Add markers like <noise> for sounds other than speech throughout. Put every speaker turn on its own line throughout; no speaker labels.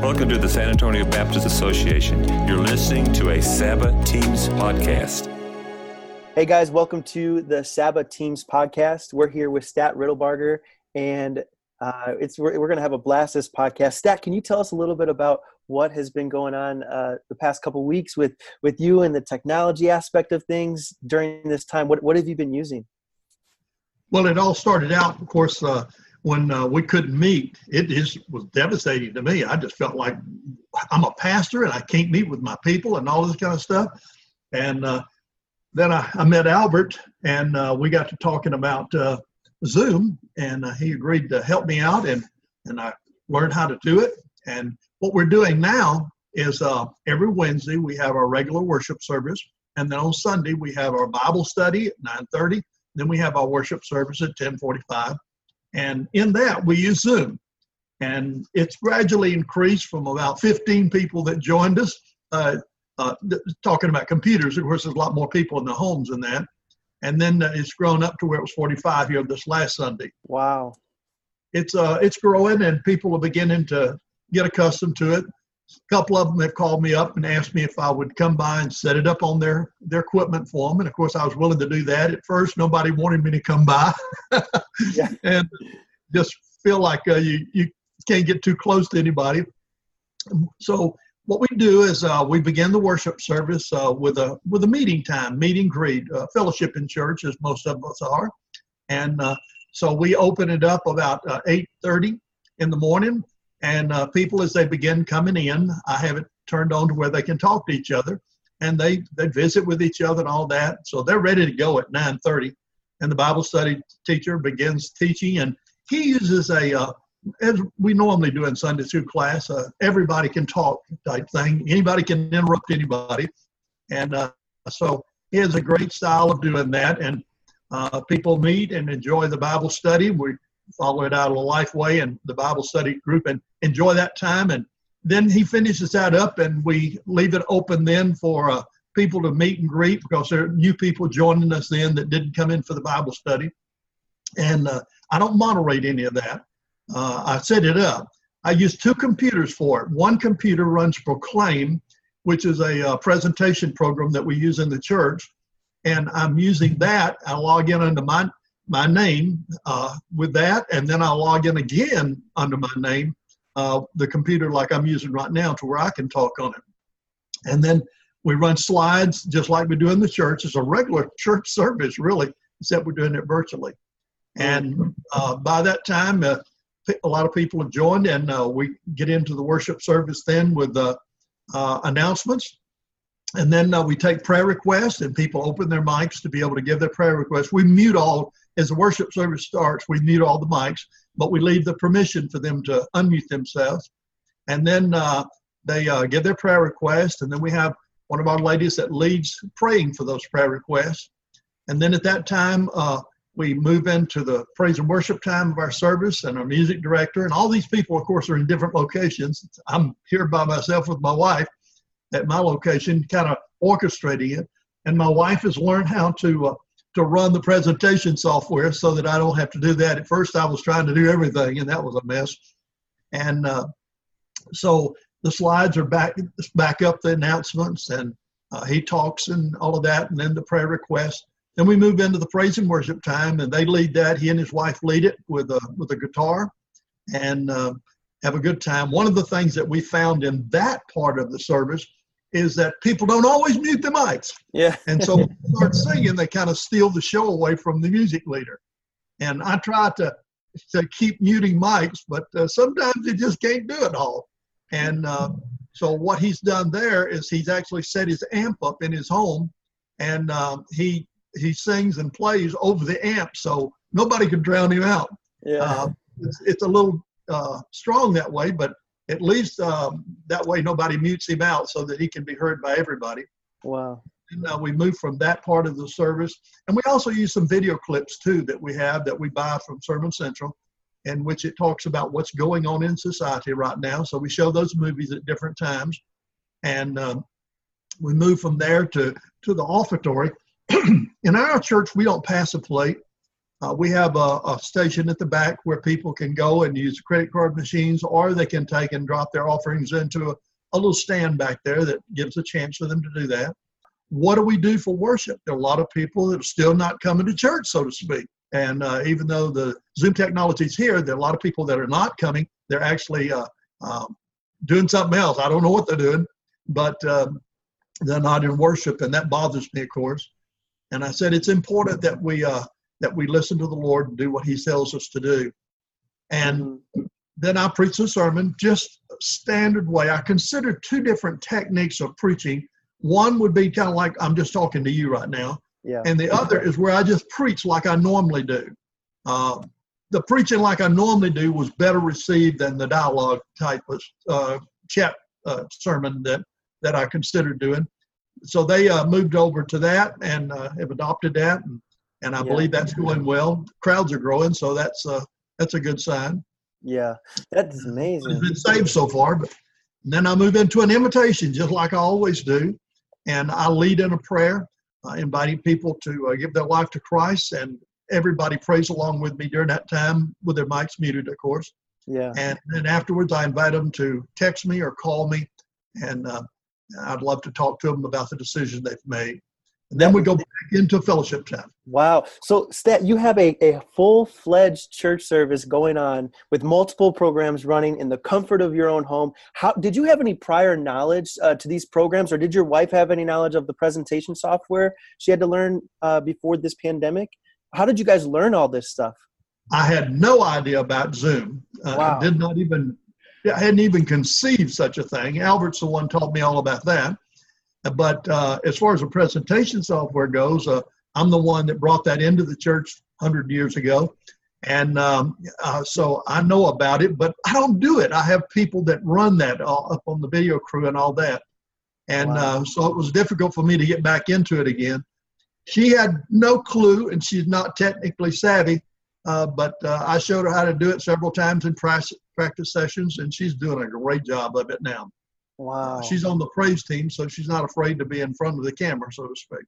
Welcome to the San Antonio Baptist Association. You're listening to a Saba Teams podcast.
Hey guys, welcome to the Saba Teams podcast. We're here with Stat Riddlebarger, and uh, it's we're, we're going to have a blast this podcast. Stat, can you tell us a little bit about what has been going on uh, the past couple weeks with with you and the technology aspect of things during this time? What what have you been using?
Well, it all started out, of course, uh, when uh, we couldn't meet. It is was devastating to me. I just felt like I'm a pastor and I can't meet with my people and all this kind of stuff. And uh, then I, I, met Albert and uh, we got to talking about uh, Zoom, and uh, he agreed to help me out, and and I learned how to do it. And what we're doing now is uh, every Wednesday we have our regular worship service, and then on Sunday we have our Bible study at 9:30. Then we have our worship service at 10:45, and in that we use Zoom. And it's gradually increased from about 15 people that joined us. Uh, uh, talking about computers, of course, there's a lot more people in the homes than that and then uh, it's grown up to where it was 45 here this last Sunday.
Wow.
It's uh it's growing and people are beginning to get accustomed to it. A couple of them have called me up and asked me if I would come by and set it up on their their equipment for them, and of course I was willing to do that. At first, nobody wanted me to come by, <laughs> yeah. and just feel like uh, you you can't get too close to anybody. So what we do is uh, we begin the worship service uh, with a with a meeting time, meeting greet, uh, fellowship in church, as most of us are, and uh, so we open it up about uh, eight thirty in the morning, and uh, people as they begin coming in, I have it turned on to where they can talk to each other, and they they visit with each other and all that, so they're ready to go at nine thirty, and the Bible study teacher begins teaching, and he uses a as we normally do in Sunday school class, uh, everybody can talk type thing. Anybody can interrupt anybody. And uh, so he has a great style of doing that. And uh, people meet and enjoy the Bible study. We follow it out of a Lifeway and the Bible study group and enjoy that time. And then he finishes that up and we leave it open then for uh, people to meet and greet because there are new people joining us then that didn't come in for the Bible study. And uh, I don't moderate any of that uh, I set it up. I use two computers for it. One computer runs Proclaim, which is a uh, presentation program that we use in the church, and I'm using that. I log in under my my name uh, with that, and then I log in again under my name, uh, the computer like I'm using right now, to where I can talk on it. And then we run slides just like we do in the church. It's a regular church service, really, except we're doing it virtually. And uh, by that time, uh, a lot of people have joined, and uh, we get into the worship service then with the uh, announcements. And then we take prayer requests, and people open their mics to be able to give their prayer requests. We mute all, as the worship service starts, we mute all the mics, but we leave the permission for them to unmute themselves. And then uh, they uh, give their prayer request, and then we have one of our ladies that leads praying for those prayer requests. And then at that time, uh, we move into the praise and worship time of our service and our music director and all these people of course are in different locations i'm here by myself with my wife at my location kind of orchestrating it and my wife has learned how to uh, to run the presentation software so that i don't have to do that at first i was trying to do everything and that was a mess and uh, so the slides are back back up the announcements and uh, he talks and all of that and then the prayer request then we move into the praise and worship time, and they lead that. He and his wife lead it with a with a guitar, and uh, have a good time. One of the things that we found in that part of the service is that people don't always mute the mics.
Yeah. <laughs>
and so when they start singing, they kind of steal the show away from the music leader. And I try to to keep muting mics, but uh, sometimes you just can't do it all. And uh, so what he's done there is he's actually set his amp up in his home, and um, he he sings and plays over the amp, so nobody can drown him out.
Yeah. Uh,
it's, it's, a little uh, strong that way, but at least um, that way nobody mutes him out so that he can be heard by everybody.
Wow.
And uh, we move from that part of the service, and we also use some video clips too that we have that we buy from Sermon Central, in which it talks about what's going on in society right now. So we show those movies at different times, and um, we move from there to to the offertory <clears throat> in our church, we don't pass a plate. Uh, we have a, a, station at the back where people can go and use credit card machines, or they can take and drop their offerings into a, a little stand back there that gives a chance for them to do that. What do we do for worship? There are a lot of people that are still not coming to church, so to speak. And uh, even though the Zoom technology is here, there are a lot of people that are not coming. They're actually uh, um, doing something else. I don't know what they're doing, but um, they're not in worship, and that bothers me, of course. And I said it's important that we uh, that we listen to the Lord and do what He tells us to do. And mm-hmm. then I preach a sermon just standard way. I consider two different techniques of preaching. One would be kind of like I'm just talking to you right now,
yeah.
and the other is where I just preach like I normally do. Uh, the preaching like I normally do was better received than the dialogue type of uh, chat uh, sermon that that I considered doing. So they uh, moved over to that and uh, have adopted that, and, and I yeah. believe that's going well. Crowds are growing, so that's uh, that's a good sign.
Yeah, that's amazing.
It's been saved so far, but then I move into an invitation, just like I always do, and I lead in a prayer, uh, inviting people to uh, give their life to Christ, and everybody prays along with me during that time with their mics muted, of course.
Yeah.
And then afterwards, I invite them to text me or call me, and uh, I'd love to talk to them about the decision they've made. And then we go back into fellowship time.
Wow. So, Stat, you have a, a full fledged church service going on with multiple programs running in the comfort of your own home. How did you have any prior knowledge uh, to these programs, or did your wife have any knowledge of the presentation software she had to learn uh, before this pandemic? How did you guys learn all this stuff?
I had no idea about Zoom. Uh, wow. I did not even I hadn't even conceived such a thing. Albert's the one taught me all about that. But uh, as far as the presentation software goes, uh, I'm the one that brought that into the church 100 years ago. And um, uh, so I know about it, but I don't do it. I have people that run that all, up on the video crew and all that. And wow. Uh, so it was difficult for me to get back into it again. She had no clue, and she's not technically savvy. Uh, but uh, I showed her how to do it several times in practice, practice sessions, and she's doing a great job of it now.
Wow.
She's on the praise team, so she's not afraid to be in front of the camera, so to speak.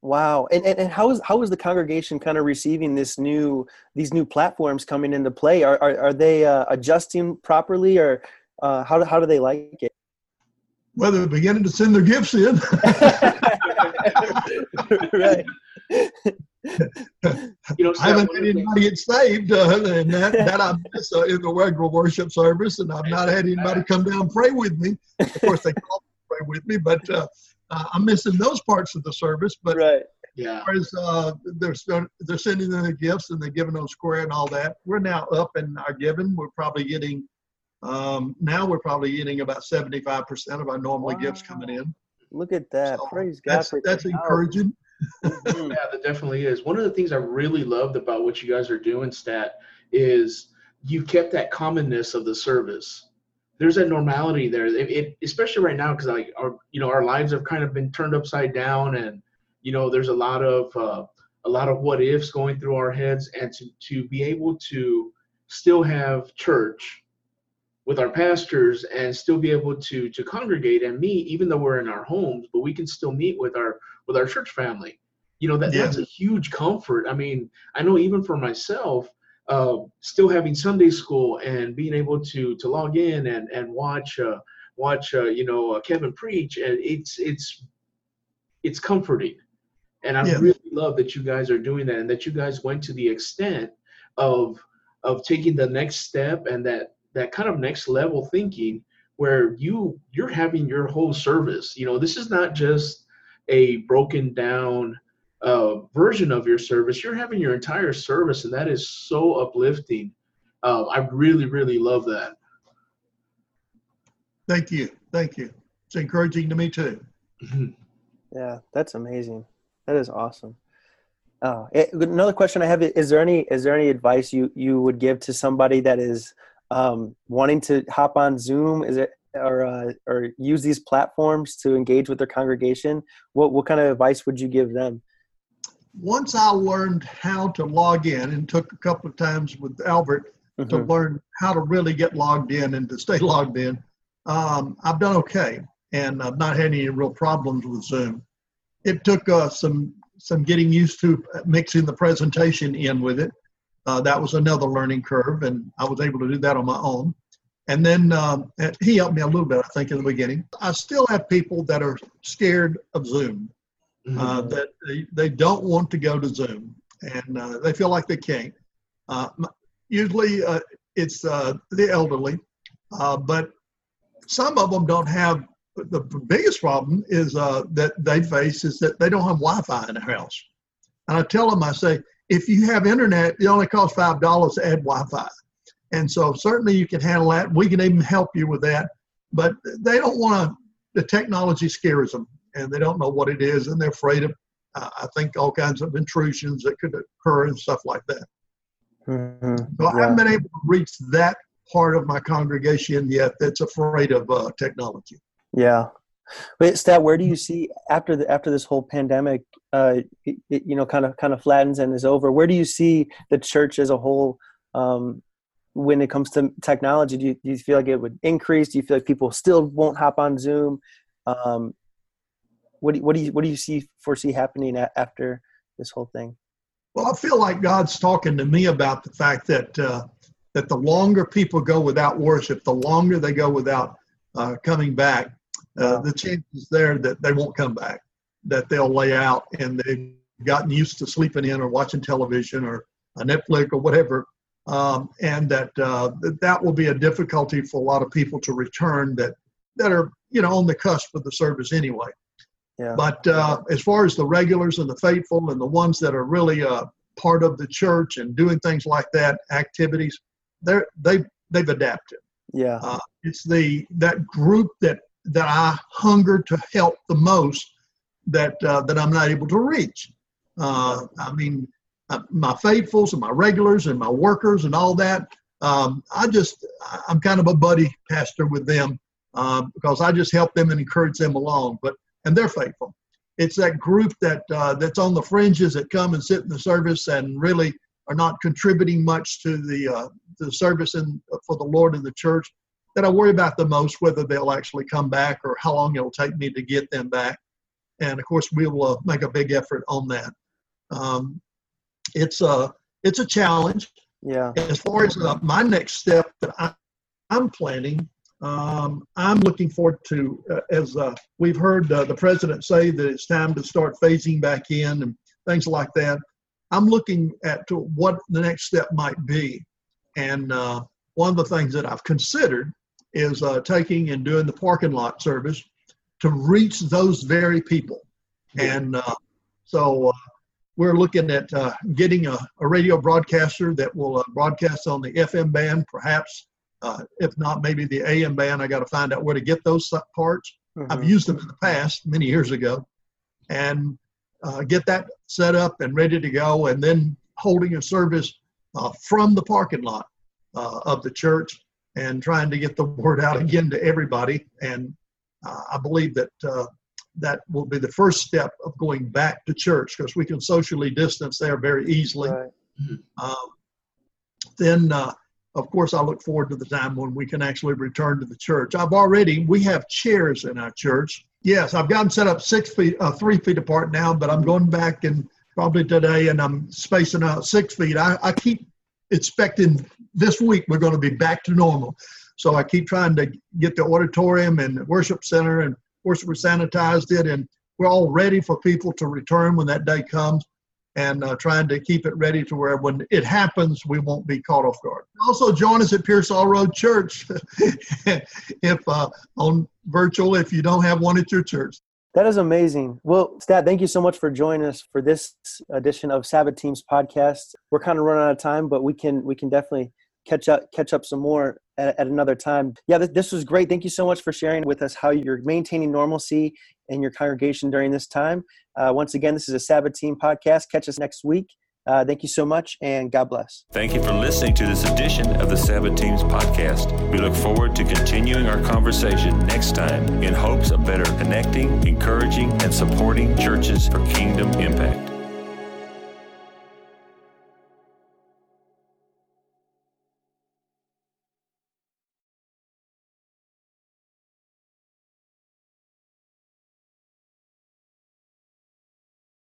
Wow. And, and, and how is how is the congregation kind of receiving this new these new platforms coming into play? Are are, are they uh, adjusting properly, or uh, how how do they like it?
Well, they're beginning to send their gifts in. <laughs>
right. <laughs>
you know, <laughs> I haven't had anybody get saved, uh, and that, that I miss uh, in the regular worship service, and I've not had anybody come down and pray with me. Of course, they call pray with me, but uh, uh, I'm missing those parts of the service. But
right.
yeah, as uh, they're they're sending in the gifts and they're giving them square and all that. We're now up in our giving. We're probably getting um, now we're probably getting about 75% of our normal wow. gifts coming in.
Look at that. So Praise God.
That's, that's encouraging.
Mm-hmm. yeah, that definitely is. One of the things I really loved about what you guys are doing, Stat, is you kept that commonness of the service. There's that normality there. It, it especially right now because like our you know our lives have kind of been turned upside down, and you know there's a lot of uh, a lot of what ifs going through our heads, and to to be able to still have church with our pastors and still be able to to congregate and meet even though we're in our homes but we can still meet with our with our church family you know that yeah. that's a huge comfort i mean i know even for myself uh, still having sunday school and being able to to log in and and watch uh, watch uh, you know uh, kevin preach and it's it's it's comforting and i yeah. really love that you guys are doing that and that you guys went to the extent of of taking the next step and that that kind of next level thinking where you you're having your whole service you know this is not just a broken down uh, version of your service you're having your entire service and that is so uplifting. Uh, i really really love that.
Thank you. Thank you. It's encouraging to me too.
Mm-hmm. yeah that's amazing. That is awesome. Uh, another question I have is there any is there any advice you you would give to somebody that is um, wanting to hop on Zoom? Is it or uh, or use these platforms to engage with their congregation? What what kind of advice would you give them?
Once I learned how to log in, and took a couple of times with Albert mm-hmm. to learn how to really get logged in and to stay <laughs> logged in, um, I've done okay, and I've not had any real problems with Zoom. It took uh, some some getting used to mixing the presentation in with it. Uh, that was another learning curve, and I was able to do that on my own. And then um, he helped me a little bit, I think, in the beginning. I still have people that are scared of Zoom, mm-hmm. uh, that they, they don't want to go to Zoom, and uh, they feel like they can't. Uh, usually, uh, it's uh, the elderly, but some of them don't have. The biggest problem is that they face is that they don't have Wi-Fi in their house. And I tell them, I say, if you have internet, it only costs five dollars to add Wi-Fi. And so certainly you can handle that. We can even help you with that. But they don't want to, the technology scares them and they don't know what it is and they're afraid of, uh, I think, all kinds of intrusions that could occur and stuff like that. Mm-hmm. So yeah. I haven't been able to reach that part of my congregation yet that's afraid of uh, technology.
Yeah. But Stat, where do you see after the after this whole pandemic, uh, it, it, you know, kind of kind of flattens and is over? Where do you see the church as a whole um, when it comes to technology? Do you, do you feel like it would increase? Do you feel like people still won't hop on Zoom? Um, what do, what do you what do you see foresee happening after this whole thing?
Well, I feel like God's talking to me about the fact that uh, that the longer people go without worship, the longer they go without uh, coming back, uh, the chances there that they won't come back, that they'll lay out and they've gotten used to sleeping in or watching television or a Netflix or whatever, um, and that uh, that will be a difficulty for a lot of people to return that that are you know on the cusp of the service anyway. Yeah. But uh, as far as the regulars and the faithful and the ones that are really uh, part of the church and doing things like that, activities, they're they they've adapted.
Yeah, uh,
it's the that group that that I hunger to help the most that uh, that I'm not able to reach. Uh, I mean, uh, my faithfuls and my regulars and my workers and all that. Um, I just I'm kind of a buddy pastor with them um, because I just help them and encourage them along. But and they're faithful. It's that group that uh, that's on the fringes that come and sit in the service and really are not contributing much to the uh, the service and for the Lord and the church that I worry about the most, whether they'll actually come back or how long it'll take me to get them back. And of course, we will uh, make a big effort on that. Um, it's a it's a challenge.
Yeah.
As far as uh, my next step that I, am planning, um, I'm looking forward to uh, as uh, we've heard uh, the president say that it's time to start phasing back in and things like that. I'm looking at to what the next step might be, and uh, one of the things that I've considered is uh, taking and doing the parking lot service to reach those very people, and so we're looking at uh, getting a, a, radio broadcaster that will uh, broadcast on the FM band, perhaps. Uh, if not, maybe the AM band. I got to find out where to get those parts. Mm-hmm. I've used them in the past, many years ago, and uh, get that set up and ready to go, and then holding a service uh, from the parking lot uh, of the church and trying to get the <laughs> word out again to everybody. And I believe that that will be the first step of going back to church because we can socially distance there very easily. Right. Um, then, uh, of course, I look forward to the time when we can actually return to the church. I've already, we have chairs in our church. Yes, I've got them set up six feet, uh, three feet apart now, but I'm going back and probably today and I'm spacing out six feet. I, I keep expecting this week we're going to be back to normal. So I keep trying to get the auditorium and the worship center and course, we sanitized it, and we're all ready for people to return when that day comes, and uh, trying to keep it ready to where when it happens, we won't be caught off guard. Also, join us at Pearsall Road Church <laughs> if uh, on virtual if you don't have one at your church.
That is amazing. Well, Stat, thank you so much for joining us for this edition of Saba Teams podcast. We're kind of running out of time, but we can we can definitely catch up catch up some more at, at another time. Yeah, this, this was great. Thank you so much for sharing with us how you're maintaining normalcy in your congregation during this time. Uh, once again, this is a Saba Team podcast. Catch us next week. Uh, thank you so much, and God bless.
Thank you for listening to this edition of the Saba Teams podcast. We look forward to continuing our conversation next time in hopes of better connecting, encouraging, and supporting churches for kingdom impact.